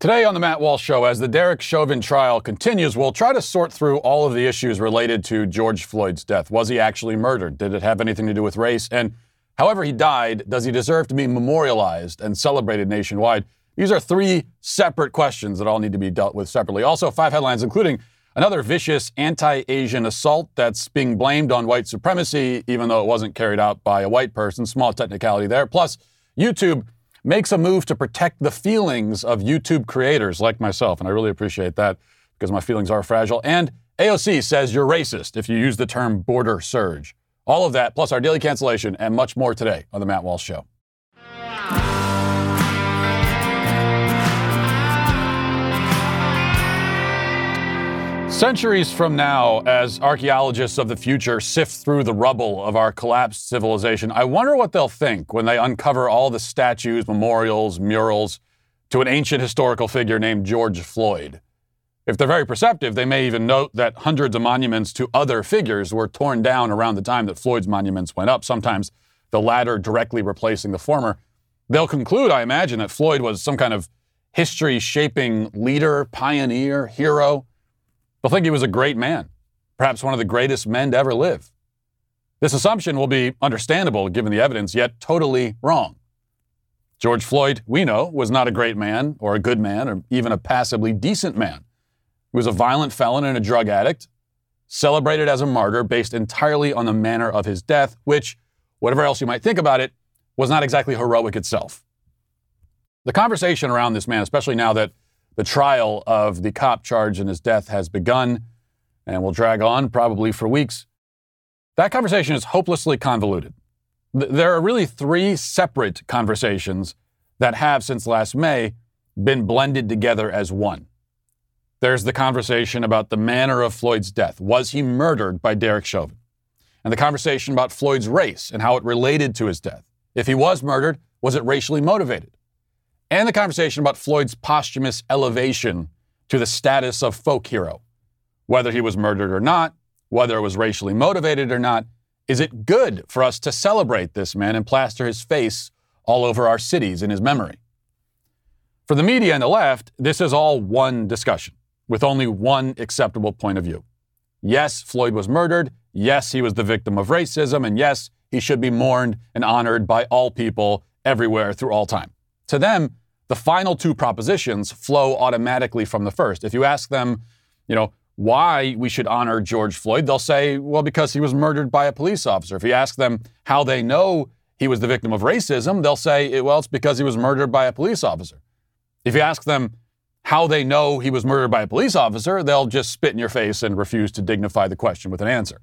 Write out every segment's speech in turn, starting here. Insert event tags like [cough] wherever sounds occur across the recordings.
Today on the Matt Walsh Show, as the Derek Chauvin trial continues, we'll try to sort through all of the issues related to George Floyd's death. Was he actually murdered? Did it have anything to do with race? And however he died, does he deserve to be memorialized and celebrated nationwide? These are three separate questions that all need to be dealt with separately. Also, five headlines, including another vicious anti Asian assault that's being blamed on white supremacy, even though it wasn't carried out by a white person. Small technicality there. Plus, YouTube makes a move to protect the feelings of YouTube creators like myself. And I really appreciate that because my feelings are fragile. And AOC says you're racist if you use the term border surge. All of that, plus our daily cancellation, and much more today on The Matt Walsh Show. Centuries from now, as archaeologists of the future sift through the rubble of our collapsed civilization, I wonder what they'll think when they uncover all the statues, memorials, murals to an ancient historical figure named George Floyd. If they're very perceptive, they may even note that hundreds of monuments to other figures were torn down around the time that Floyd's monuments went up, sometimes the latter directly replacing the former. They'll conclude, I imagine, that Floyd was some kind of history shaping leader, pioneer, hero They'll think he was a great man, perhaps one of the greatest men to ever live. This assumption will be understandable given the evidence, yet totally wrong. George Floyd, we know, was not a great man or a good man or even a passably decent man. He was a violent felon and a drug addict, celebrated as a martyr based entirely on the manner of his death, which, whatever else you might think about it, was not exactly heroic itself. The conversation around this man, especially now that the trial of the cop charge in his death has begun and will drag on probably for weeks. That conversation is hopelessly convoluted. There are really three separate conversations that have, since last May, been blended together as one. There's the conversation about the manner of Floyd's death. Was he murdered by Derek Chauvin? And the conversation about Floyd's race and how it related to his death. If he was murdered, was it racially motivated? And the conversation about Floyd's posthumous elevation to the status of folk hero. Whether he was murdered or not, whether it was racially motivated or not, is it good for us to celebrate this man and plaster his face all over our cities in his memory? For the media and the left, this is all one discussion with only one acceptable point of view. Yes, Floyd was murdered. Yes, he was the victim of racism. And yes, he should be mourned and honored by all people everywhere through all time. To them, the final two propositions flow automatically from the first. If you ask them, you know, why we should honor George Floyd, they'll say, well, because he was murdered by a police officer. If you ask them how they know he was the victim of racism, they'll say, well, it's because he was murdered by a police officer. If you ask them how they know he was murdered by a police officer, they'll just spit in your face and refuse to dignify the question with an answer.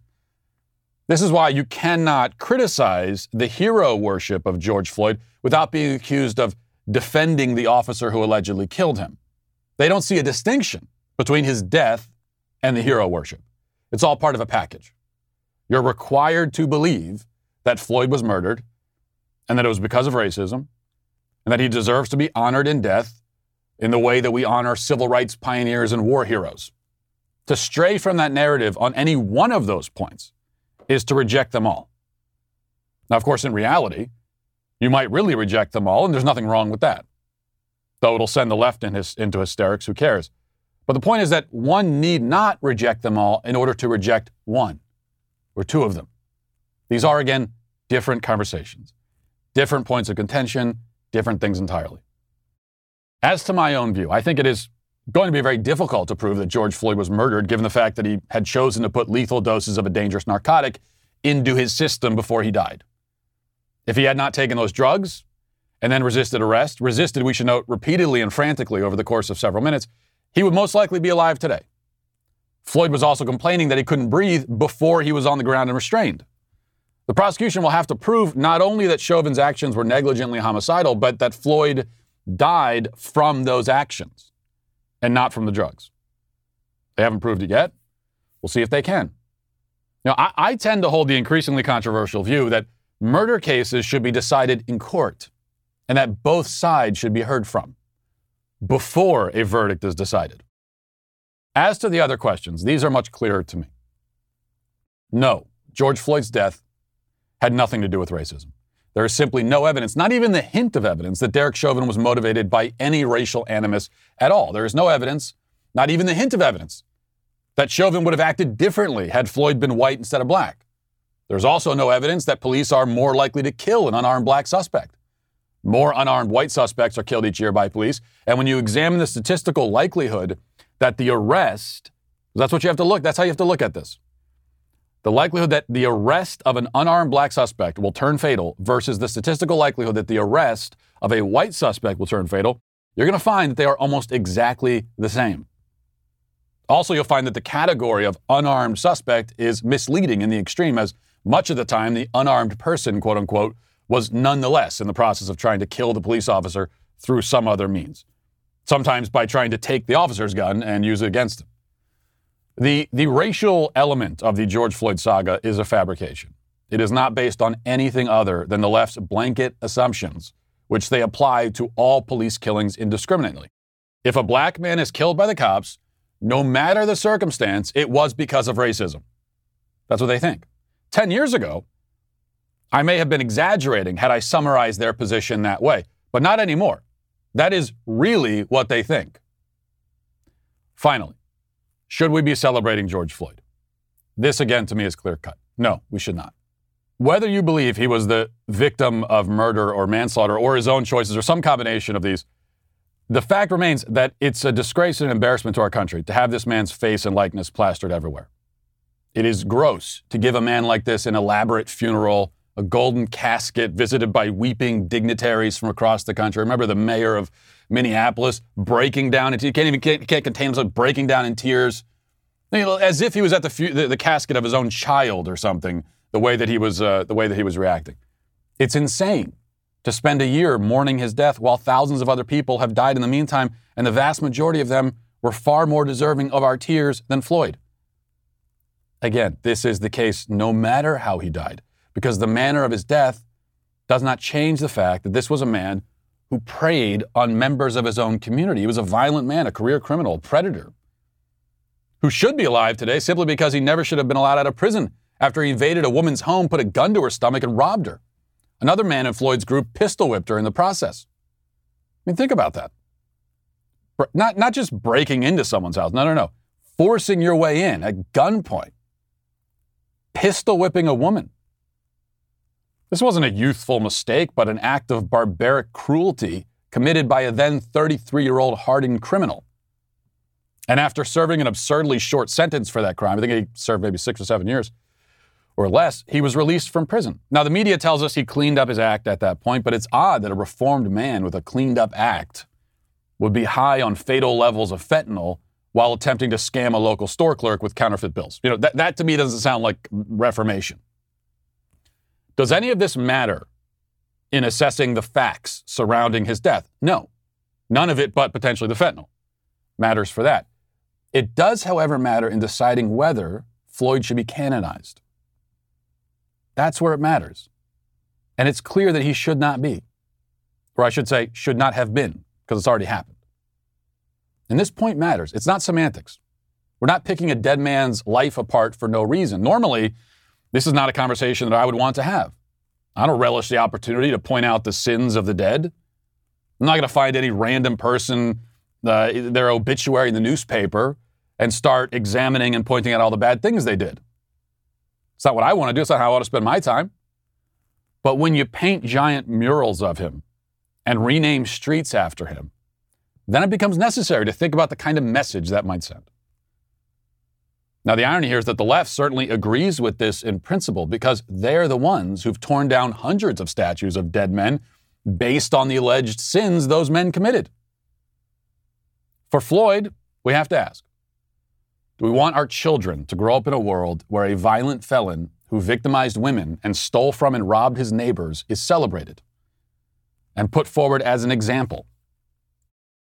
This is why you cannot criticize the hero worship of George Floyd without being accused of defending the officer who allegedly killed him. They don't see a distinction between his death and the hero worship. It's all part of a package. You're required to believe that Floyd was murdered and that it was because of racism and that he deserves to be honored in death in the way that we honor civil rights pioneers and war heroes. To stray from that narrative on any one of those points is to reject them all. Now, of course, in reality, you might really reject them all, and there's nothing wrong with that. Though it'll send the left in his, into hysterics, who cares? But the point is that one need not reject them all in order to reject one or two of them. These are, again, different conversations, different points of contention, different things entirely. As to my own view, I think it is going to be very difficult to prove that George Floyd was murdered given the fact that he had chosen to put lethal doses of a dangerous narcotic into his system before he died. If he had not taken those drugs and then resisted arrest, resisted, we should note, repeatedly and frantically over the course of several minutes, he would most likely be alive today. Floyd was also complaining that he couldn't breathe before he was on the ground and restrained. The prosecution will have to prove not only that Chauvin's actions were negligently homicidal, but that Floyd died from those actions and not from the drugs. They haven't proved it yet. We'll see if they can. Now, I, I tend to hold the increasingly controversial view that murder cases should be decided in court and that both sides should be heard from before a verdict is decided. As to the other questions, these are much clearer to me. No, George Floyd's death had nothing to do with racism. There is simply no evidence, not even the hint of evidence, that Derek Chauvin was motivated by any racial animus at all. There is no evidence, not even the hint of evidence, that Chauvin would have acted differently had Floyd been white instead of black. There's also no evidence that police are more likely to kill an unarmed black suspect. More unarmed white suspects are killed each year by police. And when you examine the statistical likelihood that the arrest, that's what you have to look, that's how you have to look at this the likelihood that the arrest of an unarmed black suspect will turn fatal versus the statistical likelihood that the arrest of a white suspect will turn fatal, you're going to find that they are almost exactly the same. Also, you'll find that the category of unarmed suspect is misleading in the extreme, as much of the time the unarmed person, quote unquote, was nonetheless in the process of trying to kill the police officer through some other means, sometimes by trying to take the officer's gun and use it against him. The, the racial element of the George Floyd saga is a fabrication. It is not based on anything other than the left's blanket assumptions, which they apply to all police killings indiscriminately. If a black man is killed by the cops, no matter the circumstance, it was because of racism. That's what they think. 10 years ago, I may have been exaggerating had I summarized their position that way, but not anymore. That is really what they think. Finally, should we be celebrating George Floyd? This, again, to me is clear cut. No, we should not. Whether you believe he was the victim of murder or manslaughter or his own choices or some combination of these, the fact remains that it's a disgrace and embarrassment to our country to have this man's face and likeness plastered everywhere. It is gross to give a man like this an elaborate funeral, a golden casket visited by weeping dignitaries from across the country. Remember the mayor of Minneapolis, breaking down into, you can't even can't, can't contain himself, breaking down in tears, as if he was at the, the, the casket of his own child or something. The way that he was, uh, the way that he was reacting, it's insane to spend a year mourning his death while thousands of other people have died in the meantime, and the vast majority of them were far more deserving of our tears than Floyd. Again, this is the case no matter how he died, because the manner of his death does not change the fact that this was a man who preyed on members of his own community. He was a violent man, a career criminal, a predator, who should be alive today simply because he never should have been allowed out of prison after he invaded a woman's home, put a gun to her stomach, and robbed her. Another man in Floyd's group pistol whipped her in the process. I mean, think about that. Not, not just breaking into someone's house, no, no, no. Forcing your way in at gunpoint, pistol whipping a woman. This wasn't a youthful mistake, but an act of barbaric cruelty committed by a then 33 year old hardened criminal. And after serving an absurdly short sentence for that crime, I think he served maybe six or seven years or less, he was released from prison. Now, the media tells us he cleaned up his act at that point, but it's odd that a reformed man with a cleaned up act would be high on fatal levels of fentanyl while attempting to scam a local store clerk with counterfeit bills. You know, that, that to me doesn't sound like reformation. Does any of this matter in assessing the facts surrounding his death? No. None of it but potentially the fentanyl matters for that. It does, however, matter in deciding whether Floyd should be canonized. That's where it matters. And it's clear that he should not be. Or I should say, should not have been, because it's already happened. And this point matters. It's not semantics. We're not picking a dead man's life apart for no reason. Normally, this is not a conversation that I would want to have. I don't relish the opportunity to point out the sins of the dead. I'm not going to find any random person, uh, their obituary in the newspaper, and start examining and pointing out all the bad things they did. It's not what I want to do. It's not how I want to spend my time. But when you paint giant murals of him and rename streets after him, then it becomes necessary to think about the kind of message that might send. Now, the irony here is that the left certainly agrees with this in principle because they're the ones who've torn down hundreds of statues of dead men based on the alleged sins those men committed. For Floyd, we have to ask do we want our children to grow up in a world where a violent felon who victimized women and stole from and robbed his neighbors is celebrated and put forward as an example?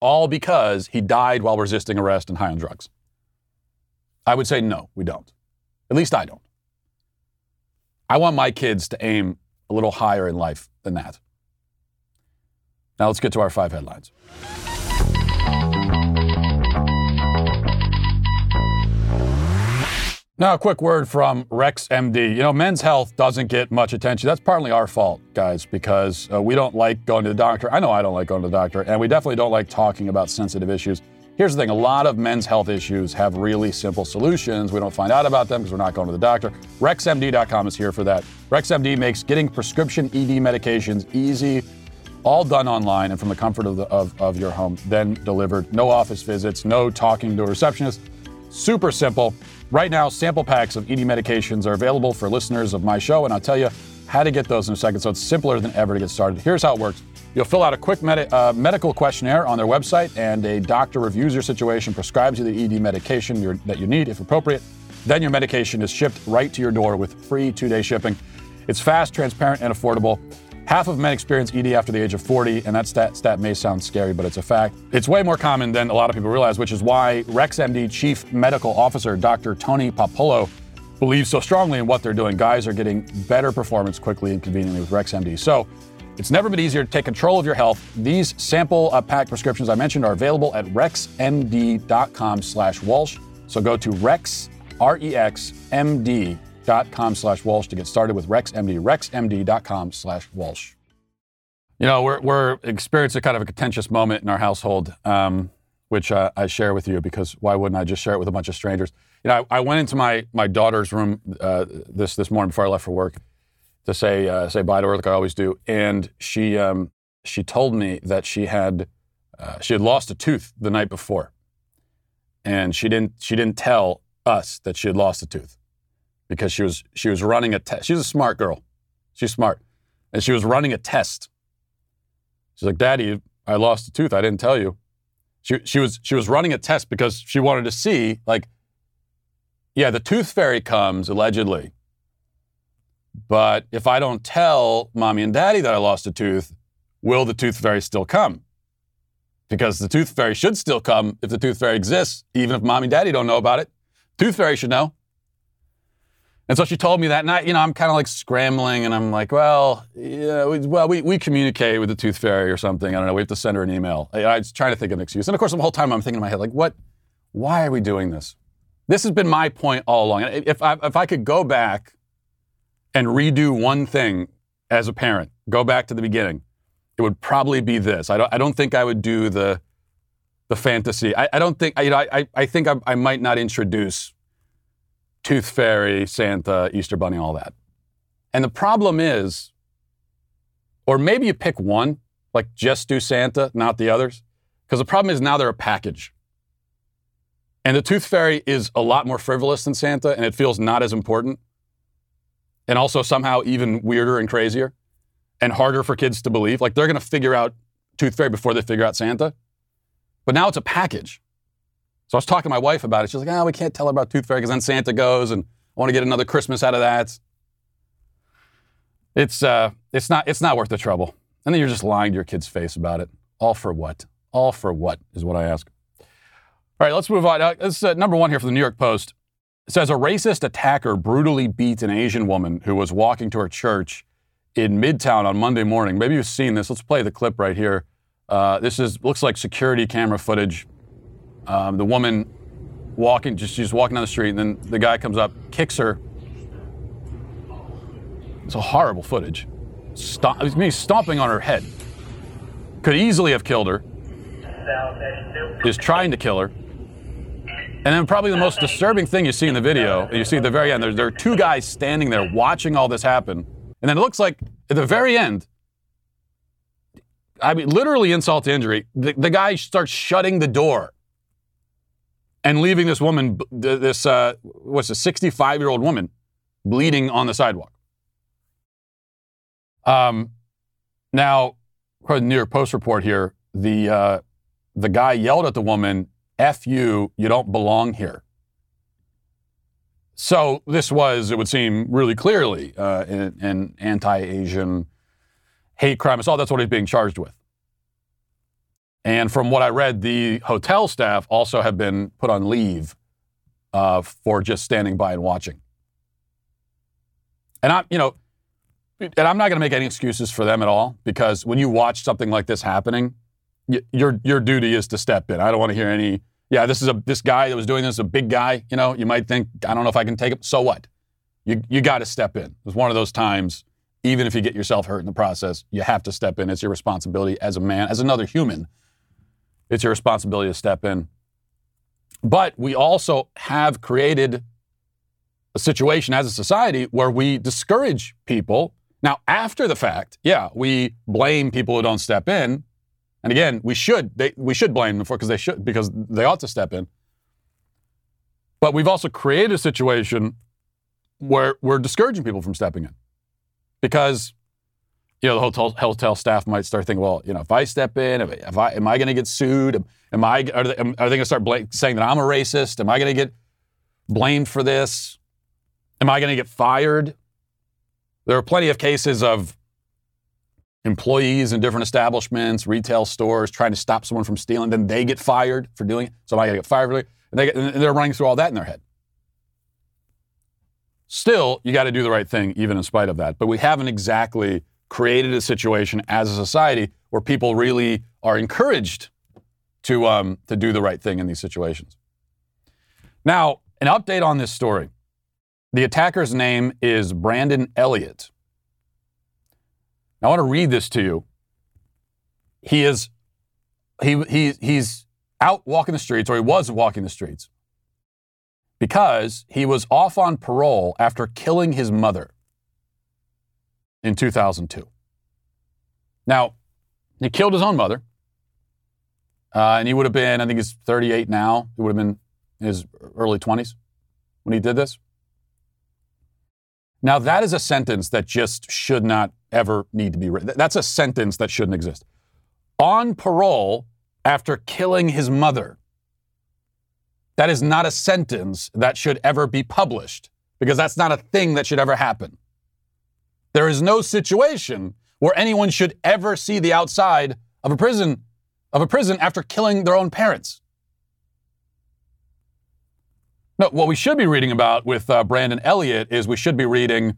All because he died while resisting arrest and high on drugs. I would say no, we don't. At least I don't. I want my kids to aim a little higher in life than that. Now let's get to our five headlines. Now, a quick word from Rex MD. You know, men's health doesn't get much attention. That's partly our fault, guys, because uh, we don't like going to the doctor. I know I don't like going to the doctor, and we definitely don't like talking about sensitive issues. Here's the thing a lot of men's health issues have really simple solutions. We don't find out about them because we're not going to the doctor. RexMD.com is here for that. RexMD makes getting prescription ED medications easy, all done online and from the comfort of, the, of, of your home, then delivered. No office visits, no talking to a receptionist. Super simple. Right now, sample packs of ED medications are available for listeners of my show, and I'll tell you how to get those in a second. So it's simpler than ever to get started. Here's how it works you'll fill out a quick med- uh, medical questionnaire on their website, and a doctor reviews your situation, prescribes you the ED medication that you need if appropriate. Then your medication is shipped right to your door with free two day shipping. It's fast, transparent, and affordable. Half of men experience ED after the age of 40, and that stat, stat may sound scary, but it's a fact. It's way more common than a lot of people realize, which is why RexMD Chief Medical Officer Dr. Tony Puopolo believes so strongly in what they're doing. Guys are getting better performance quickly and conveniently with RexMD. So it's never been easier to take control of your health. These sample uh, pack prescriptions I mentioned are available at rexmd.com slash Walsh. So go to rex, R-E-X-M-D dot com slash Walsh to get started with RexMD. RexMD.com slash Walsh. You know, we're, we're experiencing kind of a contentious moment in our household, um, which uh, I share with you because why wouldn't I just share it with a bunch of strangers? You know, I, I went into my, my daughter's room uh, this, this morning before I left for work to say, uh, say bye to her like I always do. And she, um, she told me that she had, uh, she had lost a tooth the night before. And she didn't, she didn't tell us that she had lost a tooth because she was she was running a test. She's a smart girl. She's smart. And she was running a test. She's like, Daddy, I lost a tooth. I didn't tell you. She, she was she was running a test because she wanted to see, like, yeah, the tooth fairy comes, allegedly. But if I don't tell mommy and daddy that I lost a tooth, will the tooth fairy still come? Because the tooth fairy should still come if the tooth fairy exists, even if mommy and daddy don't know about it. Tooth fairy should know. And so she told me that night, you know, I'm kind of like scrambling and I'm like, well, yeah, we, well, we, we communicate with the tooth fairy or something. I don't know. We have to send her an email. I, I was trying to think of an excuse. And of course, the whole time I'm thinking in my head, like, what, why are we doing this? This has been my point all along. If I, if I could go back and redo one thing as a parent, go back to the beginning, it would probably be this. I don't, I don't think I would do the, the fantasy. I, I don't think, you know, I, I think I, I might not introduce Tooth Fairy, Santa, Easter Bunny, all that. And the problem is, or maybe you pick one, like just do Santa, not the others. Because the problem is now they're a package. And the Tooth Fairy is a lot more frivolous than Santa, and it feels not as important. And also somehow even weirder and crazier and harder for kids to believe. Like they're going to figure out Tooth Fairy before they figure out Santa. But now it's a package. So I was talking to my wife about it. She's like, oh, we can't tell her about Tooth Fairy because then Santa goes and I want to get another Christmas out of that. It's, uh, it's, not, it's not worth the trouble. And then you're just lying to your kid's face about it. All for what? All for what is what I ask. All right, let's move on. Uh, this is uh, number one here for the New York Post. It says a racist attacker brutally beat an Asian woman who was walking to her church in Midtown on Monday morning. Maybe you've seen this. Let's play the clip right here. Uh, this is looks like security camera footage um, the woman walking, just she's walking down the street, and then the guy comes up, kicks her. It's a horrible footage. Stomp, stomping on her head. Could easily have killed her. Is trying to kill her. And then probably the most disturbing thing you see in the video, you see at the very end, there, there are two guys standing there watching all this happen. And then it looks like at the very end, I mean, literally insult to injury, the, the guy starts shutting the door and leaving this woman, this uh, what's a 65 year old woman, bleeding on the sidewalk. Um, now, according to the New York Post report here, the uh, the guy yelled at the woman, "F you, you don't belong here." So this was, it would seem, really clearly uh, an, an anti-Asian hate crime. All that's what he's being charged with. And from what I read, the hotel staff also have been put on leave uh, for just standing by and watching. And I'm, you know, and I'm not going to make any excuses for them at all because when you watch something like this happening, y- your your duty is to step in. I don't want to hear any Yeah, this is a this guy that was doing this, a big guy. You know, you might think, I don't know if I can take him. So what? You you got to step in. It's one of those times. Even if you get yourself hurt in the process, you have to step in. It's your responsibility as a man, as another human. It's your responsibility to step in. But we also have created a situation as a society where we discourage people. Now, after the fact, yeah, we blame people who don't step in. And again, we should they, we should blame them for because they should because they ought to step in. But we've also created a situation where we're discouraging people from stepping in because you know the hotel hotel staff might start thinking, well, you know, if I step in, if, if I am I going to get sued? Am, am I are they, are they going to start bl- saying that I'm a racist? Am I going to get blamed for this? Am I going to get fired? There are plenty of cases of employees in different establishments, retail stores, trying to stop someone from stealing. Then they get fired for doing it. So am I going to get fired for? And, they get, and they're running through all that in their head. Still, you got to do the right thing, even in spite of that. But we haven't exactly created a situation as a society where people really are encouraged to, um, to do the right thing in these situations. Now, an update on this story. The attacker's name is Brandon Elliott. I want to read this to you. He is he, he he's out walking the streets, or he was walking the streets, because he was off on parole after killing his mother in 2002. Now, he killed his own mother, uh, and he would have been, I think he's 38 now. He would have been in his early 20s when he did this. Now, that is a sentence that just should not ever need to be written. That's a sentence that shouldn't exist. On parole after killing his mother. That is not a sentence that should ever be published because that's not a thing that should ever happen. There is no situation where anyone should ever see the outside of a prison of a prison after killing their own parents. No, what we should be reading about with uh, Brandon Elliott is we should be reading,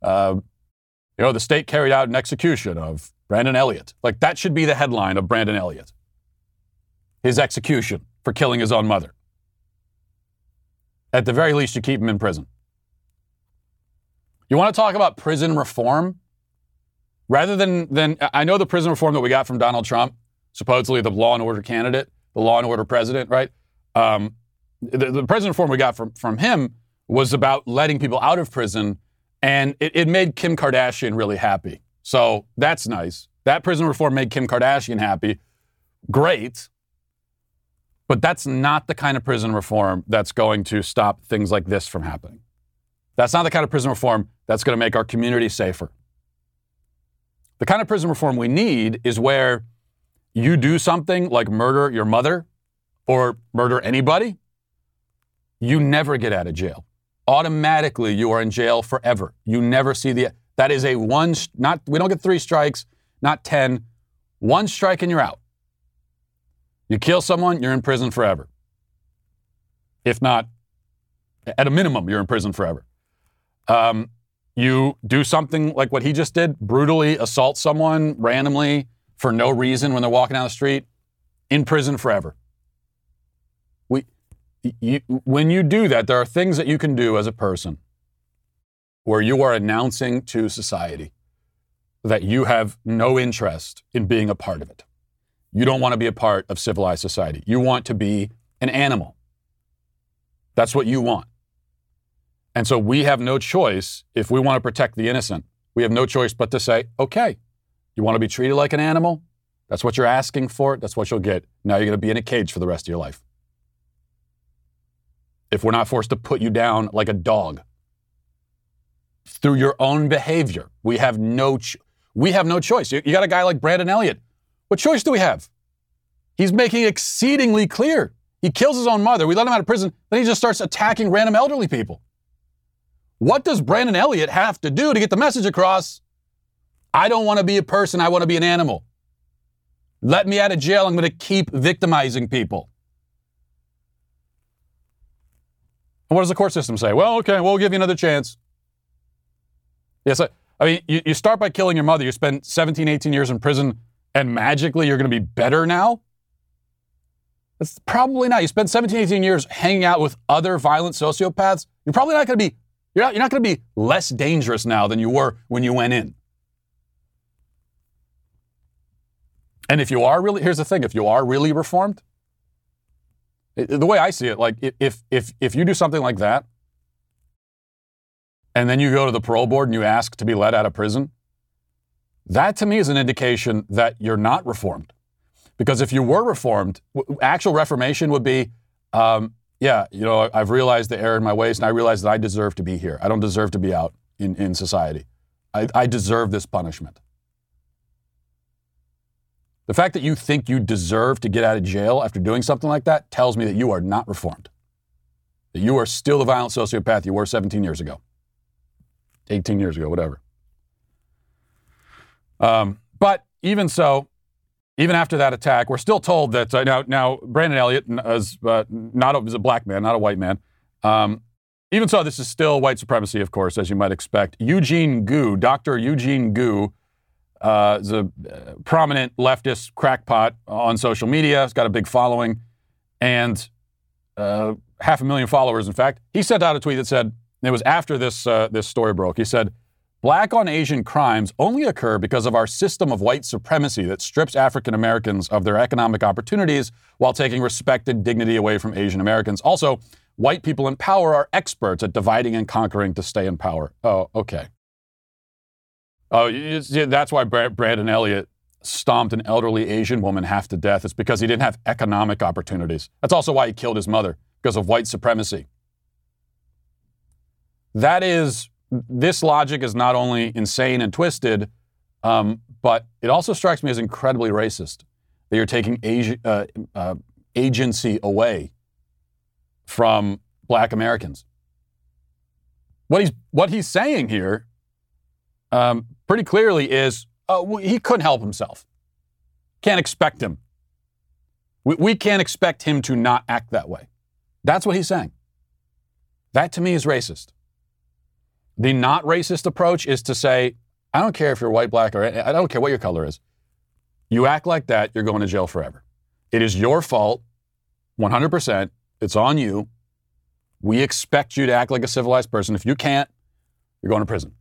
uh, you know, the state carried out an execution of Brandon Elliott. Like that should be the headline of Brandon Elliott. His execution for killing his own mother. At the very least, you keep him in prison. You want to talk about prison reform? Rather than, than I know the prison reform that we got from Donald Trump, supposedly the law and order candidate, the law and order president, right? Um, the, the prison reform we got from, from him was about letting people out of prison, and it, it made Kim Kardashian really happy. So that's nice. That prison reform made Kim Kardashian happy. Great. But that's not the kind of prison reform that's going to stop things like this from happening. That's not the kind of prison reform that's going to make our community safer. The kind of prison reform we need is where you do something like murder your mother or murder anybody, you never get out of jail. Automatically, you are in jail forever. You never see the. That is a one. Not we don't get three strikes, not ten. One strike and you're out. You kill someone, you're in prison forever. If not, at a minimum, you're in prison forever. Um, you do something like what he just did, brutally assault someone randomly for no reason when they're walking down the street, in prison forever you, when you do that, there are things that you can do as a person where you are announcing to society that you have no interest in being a part of it. You don't want to be a part of civilized society. You want to be an animal. That's what you want. And so we have no choice, if we want to protect the innocent, we have no choice but to say, okay, you want to be treated like an animal? That's what you're asking for. That's what you'll get. Now you're going to be in a cage for the rest of your life if we're not forced to put you down like a dog through your own behavior. We have no ch- we have no choice. You, you got a guy like Brandon Elliott. What choice do we have? He's making exceedingly clear. He kills his own mother. We let him out of prison. Then he just starts attacking random elderly people. What does Brandon Elliott have to do to get the message across? I don't want to be a person. I want to be an animal. Let me out of jail. I'm going to keep victimizing people. And what does the court system say? Well, okay, we'll give you another chance. Yes, I, I mean, you, you start by killing your mother, you spend 17, 18 years in prison, and magically you're going to be better now? That's probably not. You spend 17, 18 years hanging out with other violent sociopaths. You're probably not going to be, you're not, you're not going to be less dangerous now than you were when you went in. And if you are really, here's the thing: if you are really reformed, the way I see it, like if if if you do something like that, and then you go to the parole board and you ask to be let out of prison, that to me is an indication that you're not reformed. Because if you were reformed, actual reformation would be, um, yeah, you know, I've realized the error in my ways, and I realize that I deserve to be here. I don't deserve to be out in, in society. I, I deserve this punishment. The fact that you think you deserve to get out of jail after doing something like that tells me that you are not reformed. That you are still the violent sociopath you were 17 years ago, 18 years ago, whatever. Um, but even so, even after that attack, we're still told that uh, now, now Brandon Elliott is uh, not a, is a black man, not a white man. Um, even so, this is still white supremacy, of course, as you might expect. Eugene Gu, Dr. Eugene Gu, uh, is a uh, prominent leftist crackpot on social media. He's got a big following and uh, half a million followers, in fact. He sent out a tweet that said, it was after this, uh, this story broke. He said, Black on Asian crimes only occur because of our system of white supremacy that strips African Americans of their economic opportunities while taking respect and dignity away from Asian Americans. Also, white people in power are experts at dividing and conquering to stay in power. Oh, okay. Oh, that's why Brandon Elliott stomped an elderly Asian woman half to death. It's because he didn't have economic opportunities. That's also why he killed his mother, because of white supremacy. That is, this logic is not only insane and twisted, um, but it also strikes me as incredibly racist that you're taking uh, uh, agency away from black Americans. What he's, what he's saying here um, pretty clearly is uh, he couldn't help himself. Can't expect him. We, we can't expect him to not act that way. That's what he's saying. That to me is racist. The not racist approach is to say, I don't care if you're white, black, or I don't care what your color is. You act like that, you're going to jail forever. It is your fault, 100%. It's on you. We expect you to act like a civilized person. If you can't, you're going to prison.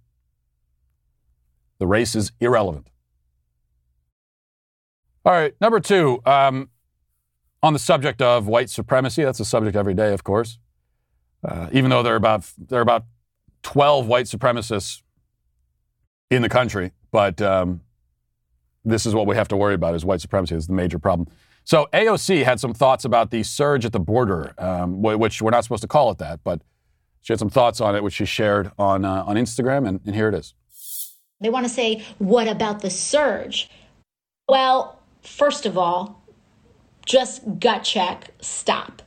The race is irrelevant. All right, number two, um, on the subject of white supremacy, that's a subject every day, of course. Uh, even though there are about there are about 12 white supremacists in the country, but um, this is what we have to worry about: is white supremacy is the major problem. So AOC had some thoughts about the surge at the border, um, which we're not supposed to call it that, but she had some thoughts on it, which she shared on uh, on Instagram, and, and here it is. They want to say, what about the surge? Well, first of all, just gut check, stop.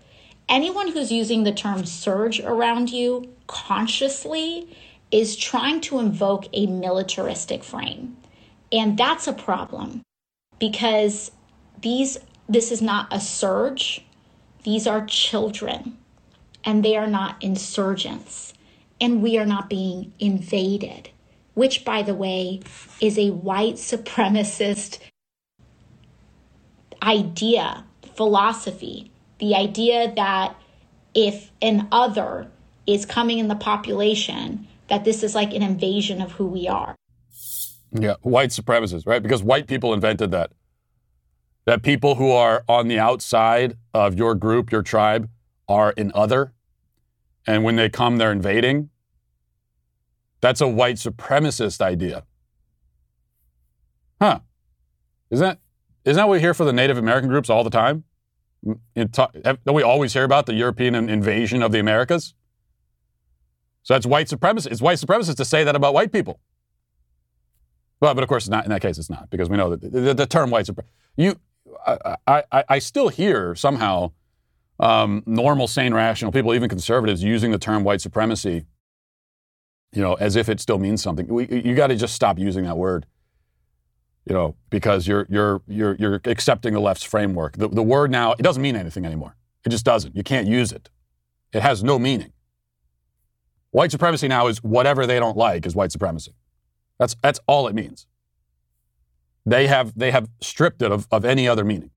Anyone who's using the term surge around you consciously is trying to invoke a militaristic frame. And that's a problem because these this is not a surge. These are children and they are not insurgents and we are not being invaded which, by the way, is a white supremacist idea, philosophy. The idea that if an other is coming in the population, that this is like an invasion of who we are. Yeah, white supremacists, right? Because white people invented that. That people who are on the outside of your group, your tribe, are an other. And when they come, they're invading. That's a white supremacist idea. Huh. Isn't that, isn't that what we hear for the Native American groups all the time? Don't we always hear about the European invasion of the Americas? So that's white supremacy. It's white supremacist to say that about white people. Well, but of course, not in that case. It's not because we know that the, the, the term white supremacy. You, I, I, I, still hear somehow um, normal, sane, rational people, even conservatives, using the term white supremacy you know, as if it still means something. We, you got to just stop using that word, you know, because you're you're you're you're accepting the left's framework. The, the word now it doesn't mean anything anymore. It just doesn't. You can't use it. It has no meaning. White supremacy now is whatever they don't like is white supremacy. That's that's all it means. They have they have stripped it of, of any other meaning.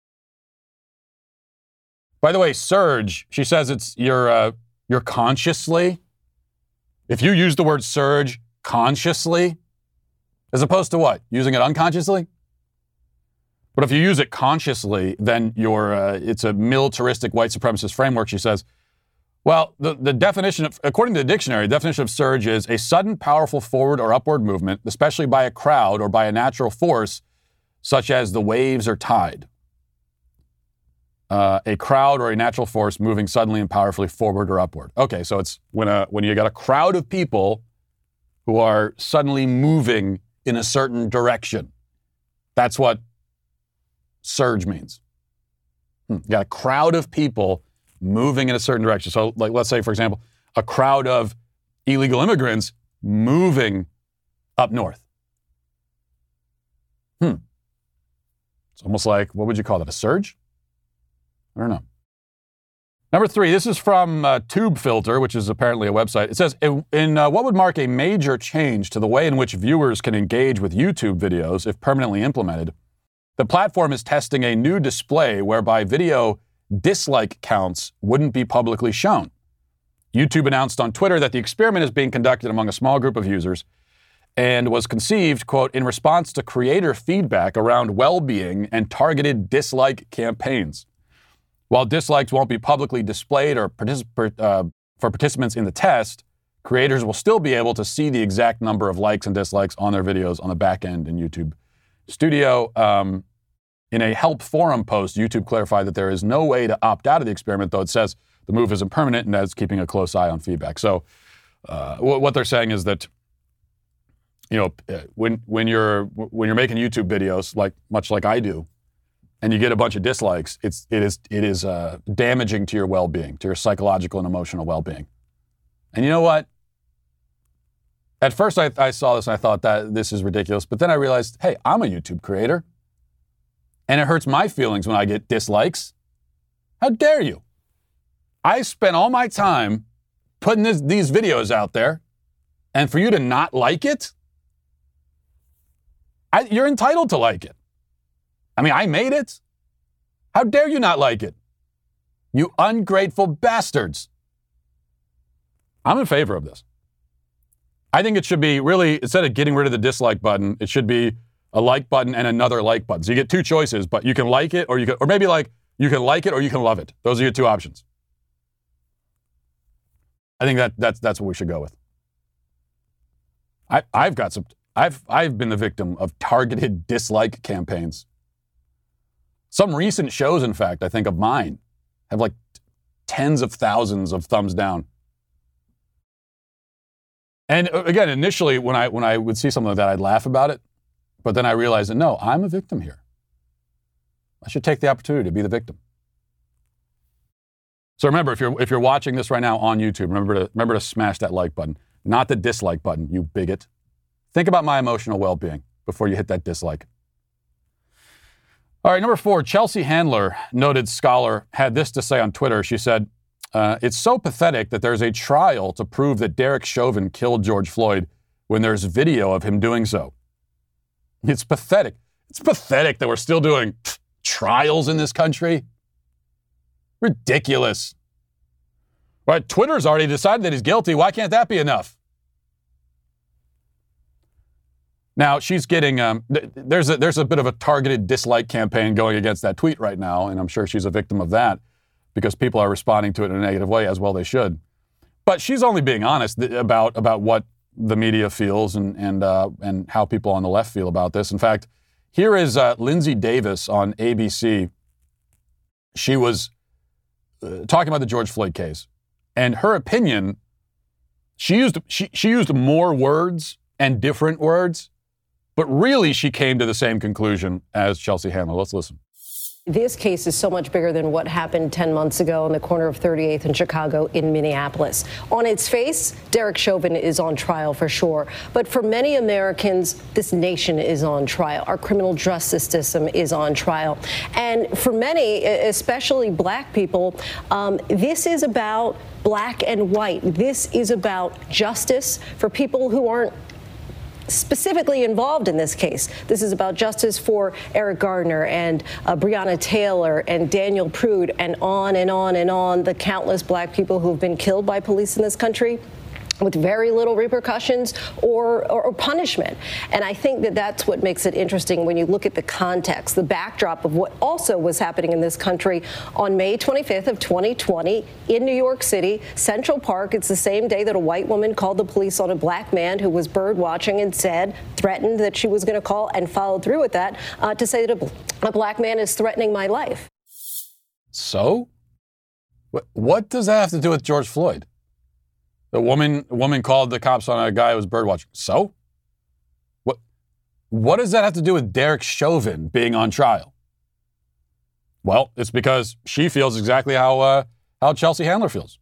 By the way, surge, she says it's your uh, you're consciously. If you use the word surge consciously, as opposed to what? Using it unconsciously? But if you use it consciously, then you're, uh, it's a militaristic white supremacist framework, she says. Well, the, the definition of, according to the dictionary, the definition of surge is a sudden, powerful forward or upward movement, especially by a crowd or by a natural force, such as the waves or tide. Uh, a crowd or a natural force moving suddenly and powerfully forward or upward. Okay, so it's when a when you got a crowd of people who are suddenly moving in a certain direction. That's what surge means. Hmm. You got a crowd of people moving in a certain direction. So, like, let's say, for example, a crowd of illegal immigrants moving up north. Hmm. It's almost like, what would you call that? A surge? I don't know. Number three, this is from uh, TubeFilter, which is apparently a website. It says, in, in uh, what would mark a major change to the way in which viewers can engage with YouTube videos if permanently implemented, the platform is testing a new display whereby video dislike counts wouldn't be publicly shown. YouTube announced on Twitter that the experiment is being conducted among a small group of users and was conceived, quote, in response to creator feedback around well being and targeted dislike campaigns. While dislikes won't be publicly displayed or particip- uh, for participants in the test, creators will still be able to see the exact number of likes and dislikes on their videos on the back end in YouTube Studio. Um, in a help forum post, YouTube clarified that there is no way to opt out of the experiment, though it says the move isn't permanent and that it's keeping a close eye on feedback. So, uh, what they're saying is that you know uh, when when you're when you're making YouTube videos, like much like I do, and you get a bunch of dislikes, it's it is it is uh, damaging to your well-being, to your psychological and emotional well-being. And you know what? At first, I, I saw this and I thought that this is ridiculous, but then I realized, hey, I'm a YouTube creator. And it hurts my feelings when I get dislikes. How dare you? I spent all my time putting this, these videos out there, and for you to not like it, I, you're entitled to like it. I mean, I made it. How dare you not like it? You ungrateful bastards. I'm in favor of this. I think it should be really, instead of getting rid of the dislike button, it should be a like button and another like button. So you get two choices, but you can like it or you can, or maybe like you can like it or you can love it. Those are your two options. I think that that's that's what we should go with. I, I've got some. I've I've been the victim of targeted dislike campaigns. Some recent shows, in fact, I think of mine, have like tens of thousands of thumbs down. And uh, again, initially, when I when I would see something like that, I'd laugh about it. But then I realized that no, I'm a victim here. I should take the opportunity to be the victim. So remember, if you're if you're watching this right now on YouTube, remember to remember to smash that like button, not the dislike button, you bigot. Think about my emotional well-being before you hit that dislike. All right, number four, Chelsea Handler, noted scholar, had this to say on Twitter. She said, uh, It's so pathetic that there's a trial to prove that Derek Chauvin killed George Floyd when there's video of him doing so. It's pathetic. It's pathetic that we're still doing trials in this country. Ridiculous. Right? Twitter's already decided that he's guilty. Why can't that be enough? Now she's getting um, th- there's a there's a bit of a targeted dislike campaign going against that tweet right now, and I'm sure she's a victim of that because people are responding to it in a negative way, as well they should. But she's only being honest th- about about what the media feels and and uh, and how people on the left feel about this. In fact, here is uh, Linsey Davis on ABC. She was uh, talking about the George Floyd case, and her opinion. She used she, she used more words and different words, but really she came to the same conclusion as Chelsea Handler. Let's listen. This case is so much bigger than what happened 10 months ago on the corner of 38th and Chicago in Minneapolis. On its face, Derek Chauvin is on trial for sure. But for many Americans, this nation is on trial. Our criminal justice system is on trial. And for many, especially black people, um, this is about black and white. This is about justice for people who aren't specifically involved in this case. This is about justice for Eric Gardner and uh, Breonna Taylor and Daniel Prude and on and on and on, the countless black people who have been killed by police in this country with very little repercussions or, or, or, punishment. And I think that that's what makes it interesting when you look at the context, the backdrop of what also was happening in this country on May 25th of 2020 in New York City, Central Park. It's the same day that a white woman called the police on a black man who was bird watching and said, threatened that she was going to call and followed through with that uh, to say that a, a black man is threatening my life. So? What does that have to do with George Floyd? The woman woman called the cops on a guy who was birdwatching. So, what what does that have to do with Derek Chauvin being on trial? Well, it's because she feels exactly how uh, how Chelsea Handler feels,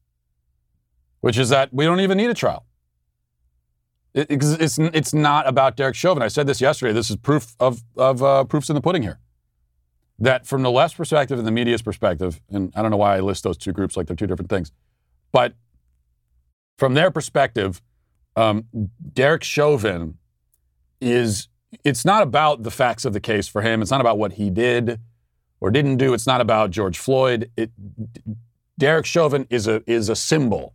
which is that we don't even need a trial. It, it's, it's it's not about Derek Chauvin. I said this yesterday. This is proof of of uh, proofs in the pudding here. That from the left's perspective and the media's perspective, and I don't know why I list those two groups like they're two different things, but from their perspective, um, Derek Chauvin is, it's not about the facts of the case for him. It's not about what he did or didn't do. It's not about George Floyd. It, Derek Chauvin is a, is a symbol.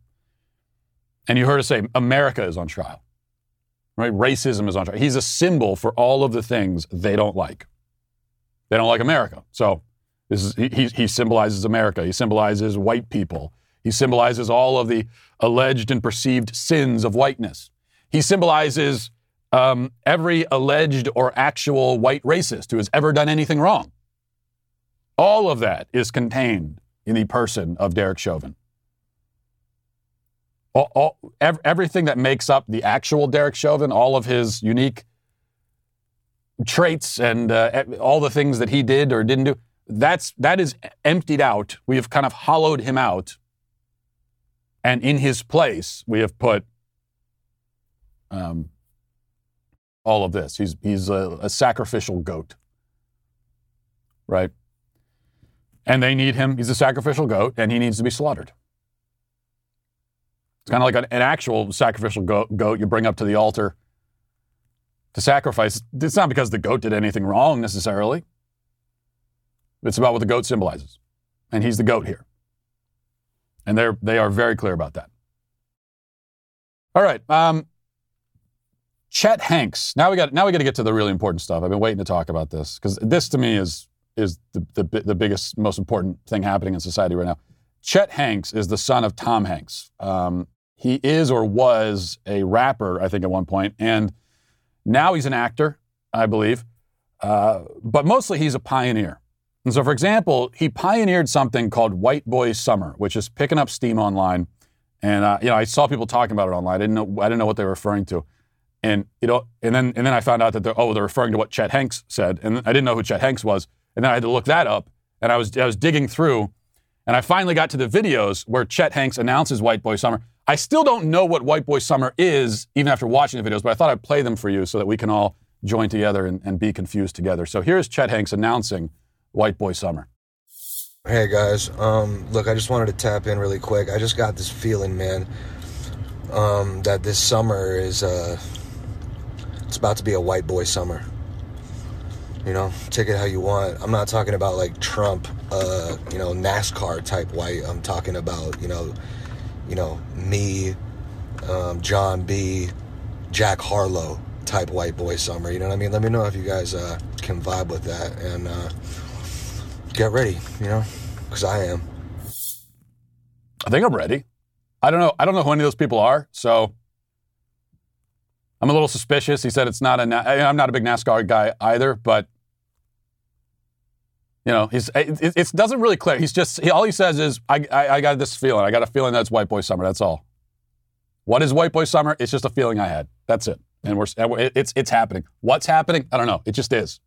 And you heard us say America is on trial, right? Racism is on trial. He's a symbol for all of the things they don't like. They don't like America. So this is, he, he symbolizes America. He symbolizes white people. He symbolizes all of the alleged and perceived sins of whiteness. He symbolizes um, every alleged or actual white racist who has ever done anything wrong. All of that is contained in the person of Derek Chauvin. All, all, ev- everything that makes up the actual Derek Chauvin, all of his unique traits and uh, all the things that he did or didn't do, that's, that is emptied out. We have kind of hollowed him out and in his place, we have put um, all of this. He's, he's a, a sacrificial goat, right? And they need him. He's a sacrificial goat, and he needs to be slaughtered. It's kind of like an, an actual sacrificial goat, goat you bring up to the altar to sacrifice. It's not because the goat did anything wrong necessarily. It's about what the goat symbolizes. And he's the goat here. And they're, they are very clear about that. All right. Um, Chet Hanks. Now we got now we got to get to the really important stuff. I've been waiting to talk about this because this to me is is the, the, the biggest, most important thing happening in society right now. Chet Hanks is the son of Tom Hanks. Um, he is or was a rapper, I think, at one point, and now he's an actor, I believe. Uh, but mostly he's a pioneer. And so, for example, he pioneered something called White Boy Summer, which is picking up steam online. And uh, you know, I saw people talking about it online. I didn't know I didn't know what they were referring to. And you know, and then and then I found out that they're oh they're referring to what Chet Hanks said, and I didn't know who Chet Hanks was. And then I had to look that up. And I was I was digging through, and I finally got to the videos where Chet Hanks announces White Boy Summer. I still don't know what White Boy Summer is, even after watching the videos, but I thought I'd play them for you so that we can all join together and, and be confused together. So here's Chet Hanks announcing White Boy Summer. Hey guys, um, look, I just wanted to tap in really quick. I just got this feeling, man, um, that this summer is uh, it's about to be a white boy summer. You know, take it how you want. I'm not talking about like Trump, uh, you know, NASCAR type white. I'm talking about you know, you know, me, um, John B, Jack Harlow type white boy summer. You know what I mean? Let me know if you guys uh, can vibe with that and. Uh, get ready, you know, because I am. I think I'm ready. I don't know. I don't know who any of those people are, so I'm a little suspicious. He said it's not a. I'm not a big NASCAR guy either, but you know, he's it, it doesn't really clear. He's just he, all he says is, I, I, I got this feeling. I got a feeling that's White Boy Summer. That's all. What is White Boy Summer? It's just a feeling I had. That's it. And we're it's it's happening. What's happening? I don't know. It just is.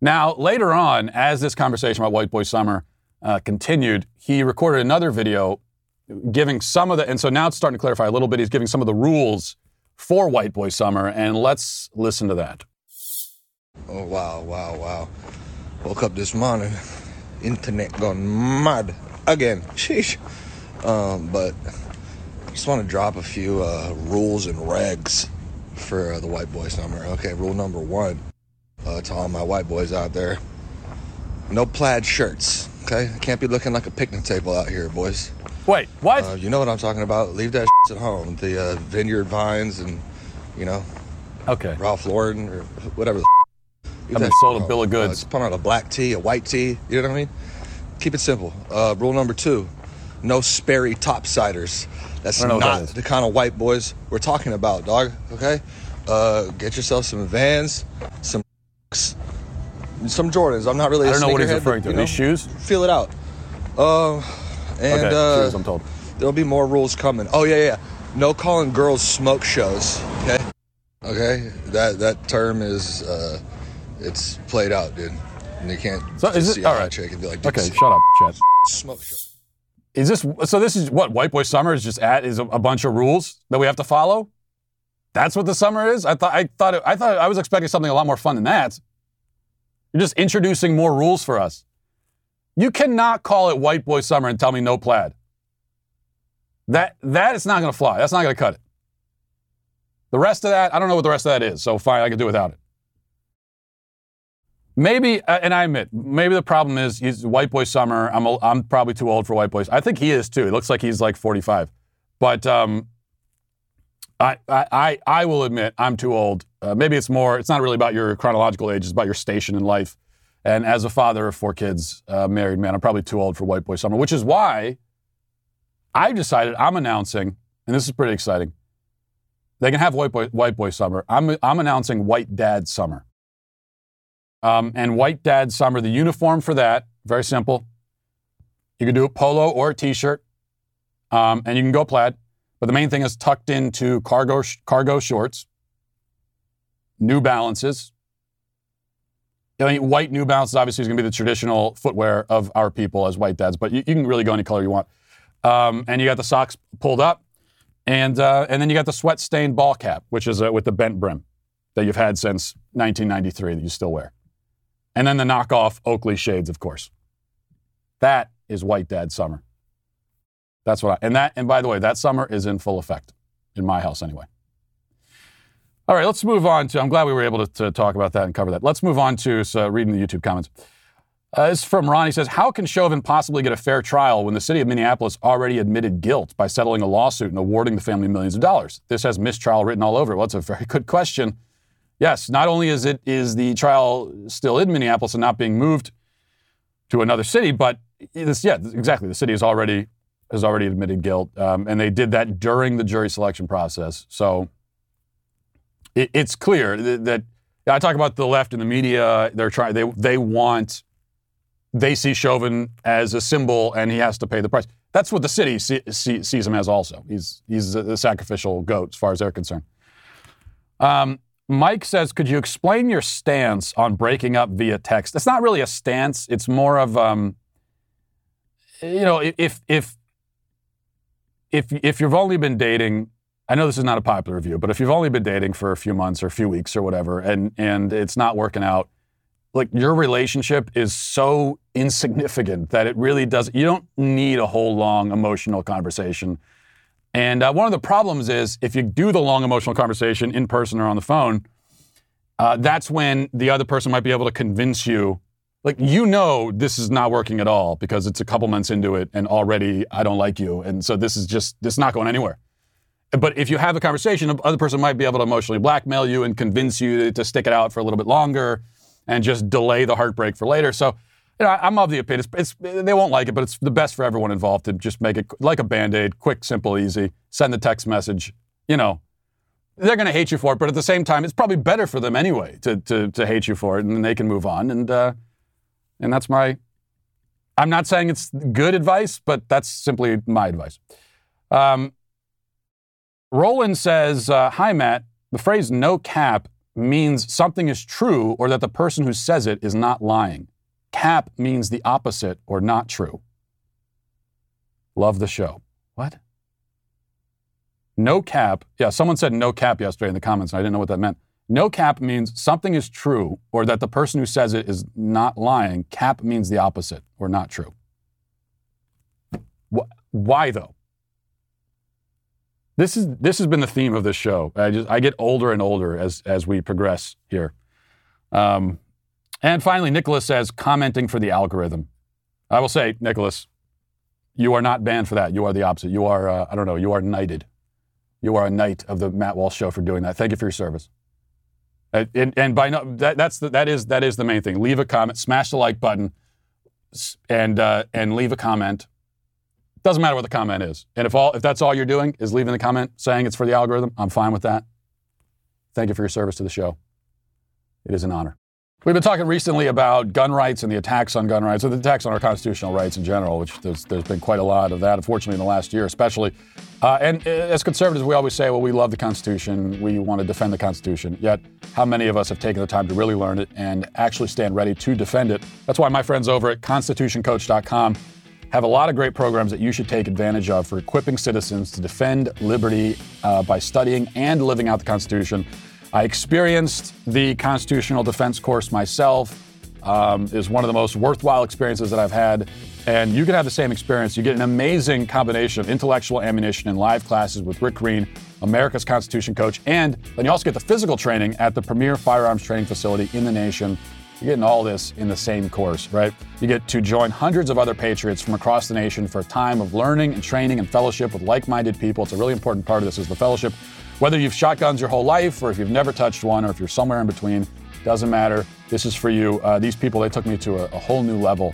Now, later on, as this conversation about White Boy Summer uh, continued, he recorded another video giving some of the, and so now it's starting to clarify a little bit. He's giving some of the rules for White Boy Summer, and let's listen to that. Oh, wow, wow, wow. Woke up this morning, internet gone mad again. [laughs] Sheesh. Um, but I just want to drop a few uh, rules and regs for uh, the white boy summer. Okay, rule number one uh, to all my white boys out there no plaid shirts. Okay, can't be looking like a picnic table out here, boys. Wait, what? Uh, you know what I'm talking about. Leave that at home. The uh, vineyard vines and, you know, okay. Ralph Lauren or whatever. I've been sold a bill of goods. Uh, put on a black tee, a white tee. You know what I mean? Keep it simple. Uh, rule number two: no Sperry topsiders. That's not that the kind of white boys we're talking about, dog. Okay, uh, get yourself some Vans, some some Jordans. I'm not really. I don't know what he's head, referring but, to. know, These shoes. Feel it out. Uh, and okay, uh, shoes. I'm told. There'll be more rules coming. Oh yeah, yeah. No calling girls smoke shows. Okay. Okay. That that term is uh, it's played out, dude. And you can't so is it, all right. chick and be like, okay, shut up, Chet. Smoke show. Is this so? This is what White Boy Summer is just at is a, a, bunch of rules that we have to follow. That's what the summer is. I thought I thought it, I thought I was expecting something a lot more fun than that. You're just introducing more rules for us. You cannot call it White Boy Summer and tell me no plaid. That that is not going to fly. That's not going to cut it. The rest of that, I don't know what the rest of that is. So fine, I can do without it. Maybe, uh, and I admit, maybe the problem is he's white boy summer. I'm, a, I'm probably too old for white boys. I think he is too. He looks like he's like 45. But um, I, I, I will admit I'm too old. Uh, maybe it's more, it's not really about your chronological age, it's about your station in life. And as a father of four kids, uh, married man, I'm probably too old for white boy summer, which is why I've decided I'm announcing, and this is pretty exciting. They can have white boy, white boy summer. I'm, I'm announcing white dad summer. Um, and white dad summer, the uniform for that, very simple. You can do a polo or a t-shirt, um, and you can go plaid. But the main thing is tucked into cargo cargo shorts, New Balances. I mean, white New Balances obviously is going to be the traditional footwear of our people as white dads, but you, you can really go any color you want. Um, and you got the socks pulled up, and uh, and then you got the sweat stained ball cap, which is uh, with the bent brim that you've had since 1993 that you still wear. And then the knockoff Oakley shades, of course. That is White Dad Summer. That's what I, and that, and by the way, that summer is in full effect in my house anyway. All right, let's move on to, I'm glad we were able to, to talk about that and cover that. Let's move on to so reading the YouTube comments. Uh, this is from Ron. He says, How can Chauvin possibly get a fair trial when the city of Minneapolis already admitted guilt by settling a lawsuit and awarding the family millions of dollars? This has mistrial written all over it. Well, that's a very good question. Yes, not only is it is the trial still in Minneapolis and not being moved to another city, but this, yeah, exactly. The city has already has already admitted guilt, um, and they did that during the jury selection process. So it, it's clear that, that I talk about the left and the media. They're trying. They they want. They see Chauvin as a symbol, and he has to pay the price. That's what the city see, see, sees him as. Also, he's he's a, a sacrificial goat as far as they're concerned. Um, Mike says, could you explain your stance on breaking up via text? It's not really a stance. It's more of, um, you know, if if if if you've only been dating, I know this is not a popular view, but if you've only been dating for a few months or a few weeks or whatever, and and it's not working out, like your relationship is so insignificant that it really does. You don't need a whole long emotional conversation and uh, one of the problems is if you do the long emotional conversation in person or on the phone, uh, that's when the other person might be able to convince you, like, you know, this is not working at all because it's a couple months into it and already I don't like you. And so this is just, this is not going anywhere. But if you have a conversation, the other person might be able to emotionally blackmail you and convince you to stick it out for a little bit longer and just delay the heartbreak for later. So you know, I'm of the opinion it's, it's, they won't like it, but it's the best for everyone involved to just make it like a band aid, quick, simple, easy. Send the text message. You know, they're going to hate you for it, but at the same time, it's probably better for them anyway to to, to hate you for it, and then they can move on. And uh, and that's my. I'm not saying it's good advice, but that's simply my advice. Um, Roland says, uh, "Hi Matt. The phrase "no cap" means something is true, or that the person who says it is not lying." Cap means the opposite or not true. Love the show. What? No cap. Yeah, someone said no cap yesterday in the comments, and I didn't know what that meant. No cap means something is true or that the person who says it is not lying. Cap means the opposite or not true. Why, though? This is this has been the theme of this show. I just I get older and older as as we progress here. Um, and finally, Nicholas says commenting for the algorithm. I will say, Nicholas, you are not banned for that. You are the opposite. You are uh, I don't know. You are knighted. You are a knight of the Matt Walsh Show for doing that. Thank you for your service. And, and by no, that, that's the, that is that is the main thing. Leave a comment, smash the like button, and uh, and leave a comment. Doesn't matter what the comment is. And if all if that's all you're doing is leaving the comment saying it's for the algorithm, I'm fine with that. Thank you for your service to the show. It is an honor. We've been talking recently about gun rights and the attacks on gun rights, or the attacks on our constitutional rights in general, which there's, there's been quite a lot of that, unfortunately, in the last year, especially. Uh, and uh, as conservatives, we always say, well, we love the Constitution, we want to defend the Constitution. Yet, how many of us have taken the time to really learn it and actually stand ready to defend it? That's why my friends over at ConstitutionCoach.com have a lot of great programs that you should take advantage of for equipping citizens to defend liberty uh, by studying and living out the Constitution. I experienced the constitutional defense course myself. Um, is one of the most worthwhile experiences that I've had. And you can have the same experience. You get an amazing combination of intellectual ammunition and live classes with Rick Green, America's Constitution coach, and then you also get the physical training at the premier firearms training facility in the nation. You're getting all this in the same course, right? You get to join hundreds of other patriots from across the nation for a time of learning and training and fellowship with like-minded people. It's a really important part of this is the fellowship. Whether you've shotguns your whole life, or if you've never touched one, or if you're somewhere in between, doesn't matter. This is for you. Uh, these people, they took me to a, a whole new level,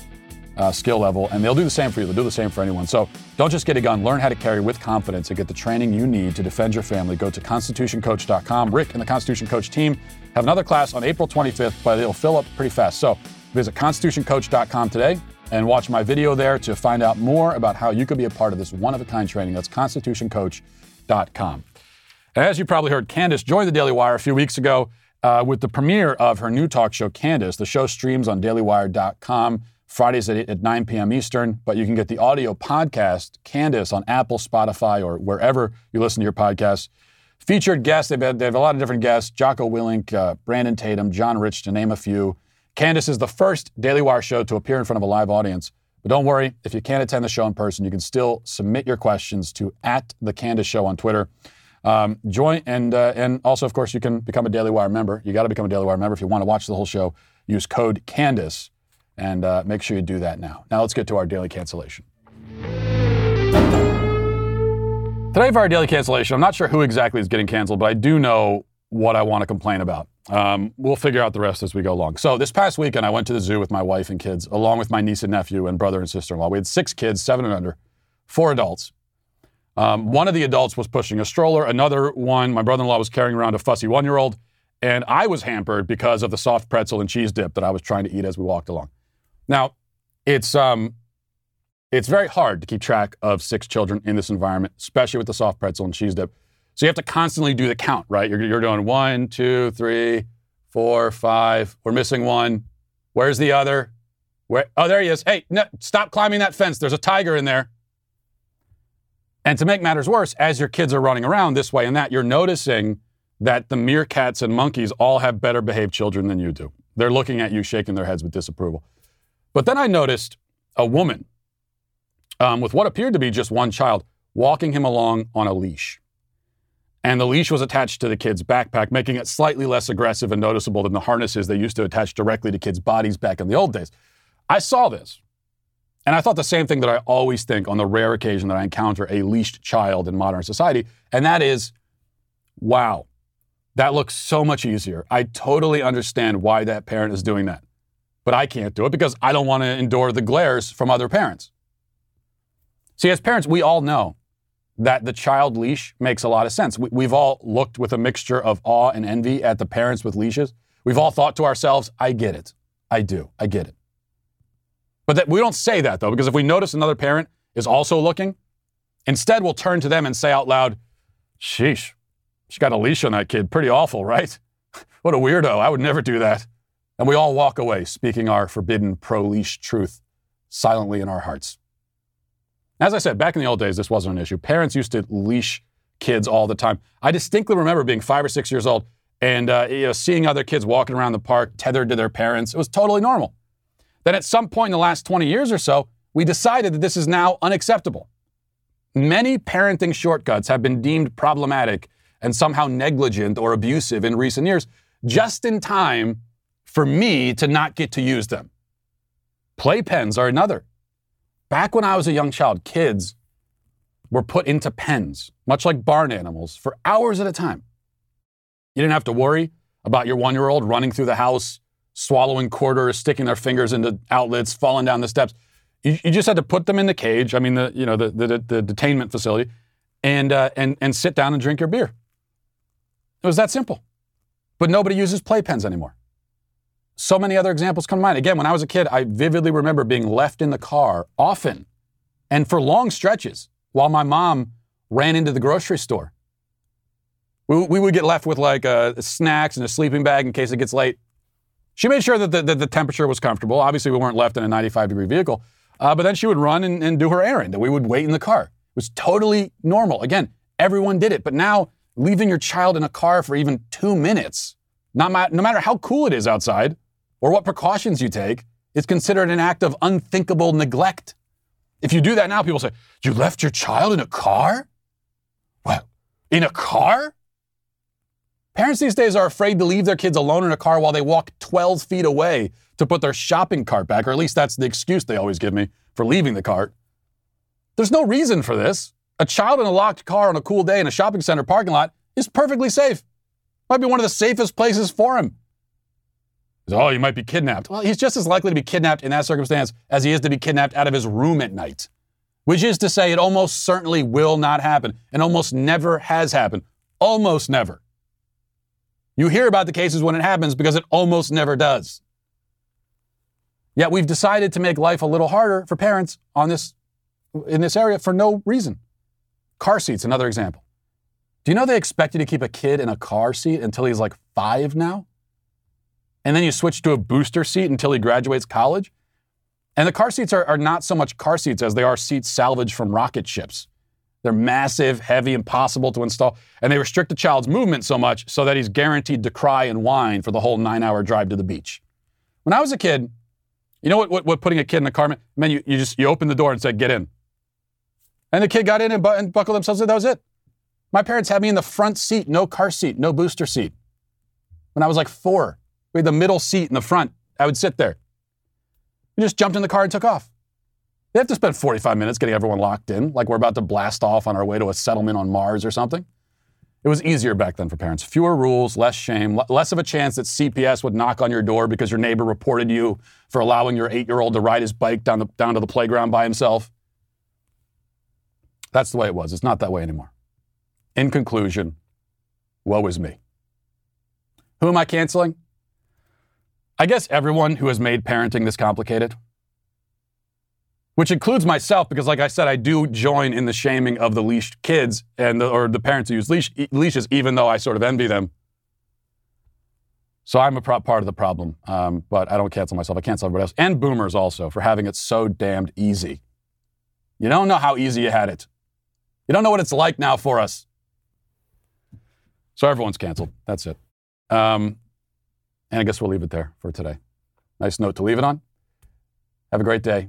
uh, skill level, and they'll do the same for you. They'll do the same for anyone. So don't just get a gun. Learn how to carry with confidence and get the training you need to defend your family. Go to constitutioncoach.com. Rick and the Constitution Coach team have another class on April 25th, but it'll fill up pretty fast. So visit constitutioncoach.com today and watch my video there to find out more about how you could be a part of this one-of-a-kind training. That's constitutioncoach.com. As you probably heard, Candace joined the Daily Wire a few weeks ago uh, with the premiere of her new talk show, Candace. The show streams on dailywire.com Fridays at, 8, at 9 p.m. Eastern, but you can get the audio podcast, Candace, on Apple, Spotify, or wherever you listen to your podcasts. Featured guests, they've had, they have a lot of different guests Jocko Willink, uh, Brandon Tatum, John Rich, to name a few. Candace is the first Daily Wire show to appear in front of a live audience. But don't worry, if you can't attend the show in person, you can still submit your questions to at the Candace Show on Twitter. Um, join and uh, and also, of course, you can become a Daily Wire member. You got to become a Daily Wire member if you want to watch the whole show. Use code Candace, and uh, make sure you do that now. Now let's get to our daily cancellation. Today for our daily cancellation, I'm not sure who exactly is getting canceled, but I do know what I want to complain about. Um, we'll figure out the rest as we go along. So this past weekend, I went to the zoo with my wife and kids, along with my niece and nephew and brother and sister-in-law. We had six kids, seven and under, four adults. Um, one of the adults was pushing a stroller. Another one, my brother in law was carrying around a fussy one year old. And I was hampered because of the soft pretzel and cheese dip that I was trying to eat as we walked along. Now, it's, um, it's very hard to keep track of six children in this environment, especially with the soft pretzel and cheese dip. So you have to constantly do the count, right? You're, you're doing one, two, three, four, five. We're missing one. Where's the other? Where? Oh, there he is. Hey, no, stop climbing that fence. There's a tiger in there. And to make matters worse, as your kids are running around this way and that, you're noticing that the meerkats and monkeys all have better behaved children than you do. They're looking at you, shaking their heads with disapproval. But then I noticed a woman um, with what appeared to be just one child walking him along on a leash. And the leash was attached to the kid's backpack, making it slightly less aggressive and noticeable than the harnesses they used to attach directly to kids' bodies back in the old days. I saw this and I thought the same thing that I always think on the rare occasion that I encounter a leashed child in modern society, and that is, wow, that looks so much easier. I totally understand why that parent is doing that. But I can't do it because I don't want to endure the glares from other parents. See, as parents, we all know that the child leash makes a lot of sense. We, have all looked with a mixture of awe and envy at the parents with leashes. We've all thought to ourselves, I get it. I do. I get it. But that, we don't say that though, because if we notice another parent is also looking, instead we'll turn to them and say out loud, sheesh, she got a leash on that kid. Pretty awful, right? [laughs] what a weirdo. I would never do that. And we all walk away speaking our forbidden pro leash truth silently in our hearts. As I said, back in the old days, this wasn't an issue. Parents used to leash kids all the time. I distinctly remember being five or six years old and uh, you know, seeing other kids walking around the park tethered to their parents. It was totally normal. Then at some point in the last 20 years or so, we decided that this is now unacceptable. Many parenting shortcuts have been deemed problematic and somehow negligent or abusive in recent years, just in time for me to not get to use them. Playpens are another. Back when I was a young child, kids were put into pens, much like barn animals, for hours at a time. You didn't have to worry about your one year old running through the house, swallowing quarters, sticking their fingers into outlets, falling down the steps. You, you just had to put them in the cage, I mean, the, you know, the, the, the detainment facility, and, uh, and, and sit down and drink your beer. It was that simple. But nobody uses playpens anymore. So many other examples come to mind. Again, when I was a kid, I vividly remember being left in the car often and for long stretches while my mom ran into the grocery store. We, we would get left with like uh, snacks and a sleeping bag in case it gets late. She made sure that the, that the temperature was comfortable. Obviously, we weren't left in a 95 degree vehicle. Uh, but then she would run and, and do her errand, and we would wait in the car. It was totally normal. Again, everyone did it. But now, leaving your child in a car for even two minutes, not no matter how cool it is outside or what precautions you take, is considered an act of unthinkable neglect. If you do that now, people say, You left your child in a car? Well, in a car? Parents these days are afraid to leave their kids alone in a car while they walk 12 feet away to put their shopping cart back, or at least that's the excuse they always give me for leaving the cart. There's no reason for this. A child in a locked car on a cool day in a shopping center parking lot is perfectly safe. Might be one of the safest places for him. Oh, you might be kidnapped. Well, he's just as likely to be kidnapped in that circumstance as he is to be kidnapped out of his room at night. Which is to say, it almost certainly will not happen and almost never has happened. Almost never. You hear about the cases when it happens because it almost never does. Yet we've decided to make life a little harder for parents on this, in this area for no reason. Car seats, another example. Do you know they expect you to keep a kid in a car seat until he's like five now? and then you switch to a booster seat until he graduates college. And the car seats are, are not so much car seats as they are seats salvaged from rocket ships. They're massive, heavy, impossible to install, and they restrict the child's movement so much so that he's guaranteed to cry and whine for the whole nine hour drive to the beach. When I was a kid, you know what, what, what putting a kid in a car meant? meant you, you just you open the door and said, get in. And the kid got in and, bu- and buckled themselves in. That was it. My parents had me in the front seat, no car seat, no booster seat. When I was like four, we had the middle seat in the front. I would sit there. We just jumped in the car and took off. They have to spend 45 minutes getting everyone locked in, like we're about to blast off on our way to a settlement on Mars or something. It was easier back then for parents. Fewer rules, less shame, less of a chance that CPS would knock on your door because your neighbor reported you for allowing your eight year old to ride his bike down, the, down to the playground by himself. That's the way it was. It's not that way anymore. In conclusion, woe is me. Who am I canceling? I guess everyone who has made parenting this complicated, which includes myself, because like I said, I do join in the shaming of the leashed kids and the, or the parents who use leash, leashes, even though I sort of envy them. So I'm a pro- part of the problem, um, but I don't cancel myself. I cancel everybody else and boomers also for having it so damned easy. You don't know how easy you had it. You don't know what it's like now for us. So everyone's canceled. That's it. Um, and I guess we'll leave it there for today. Nice note to leave it on. Have a great day.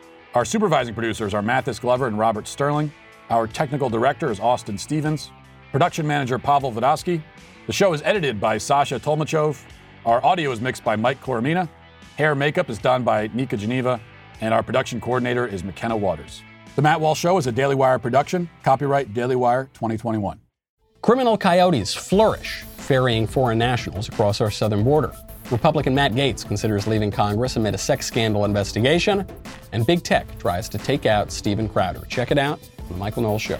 Our supervising producers are Mathis Glover and Robert Sterling. Our technical director is Austin Stevens. Production manager Pavel Vodosky. The show is edited by Sasha Tolmachov. Our audio is mixed by Mike Coromina. Hair makeup is done by Nika Geneva. And our production coordinator is McKenna Waters. The Matt Walsh Show is a Daily Wire production. Copyright Daily Wire 2021. Criminal coyotes flourish, ferrying foreign nationals across our southern border. Republican Matt Gaetz considers leaving Congress amid a sex scandal investigation, and big tech tries to take out Steven Crowder. Check it out on The Michael Knowles Show.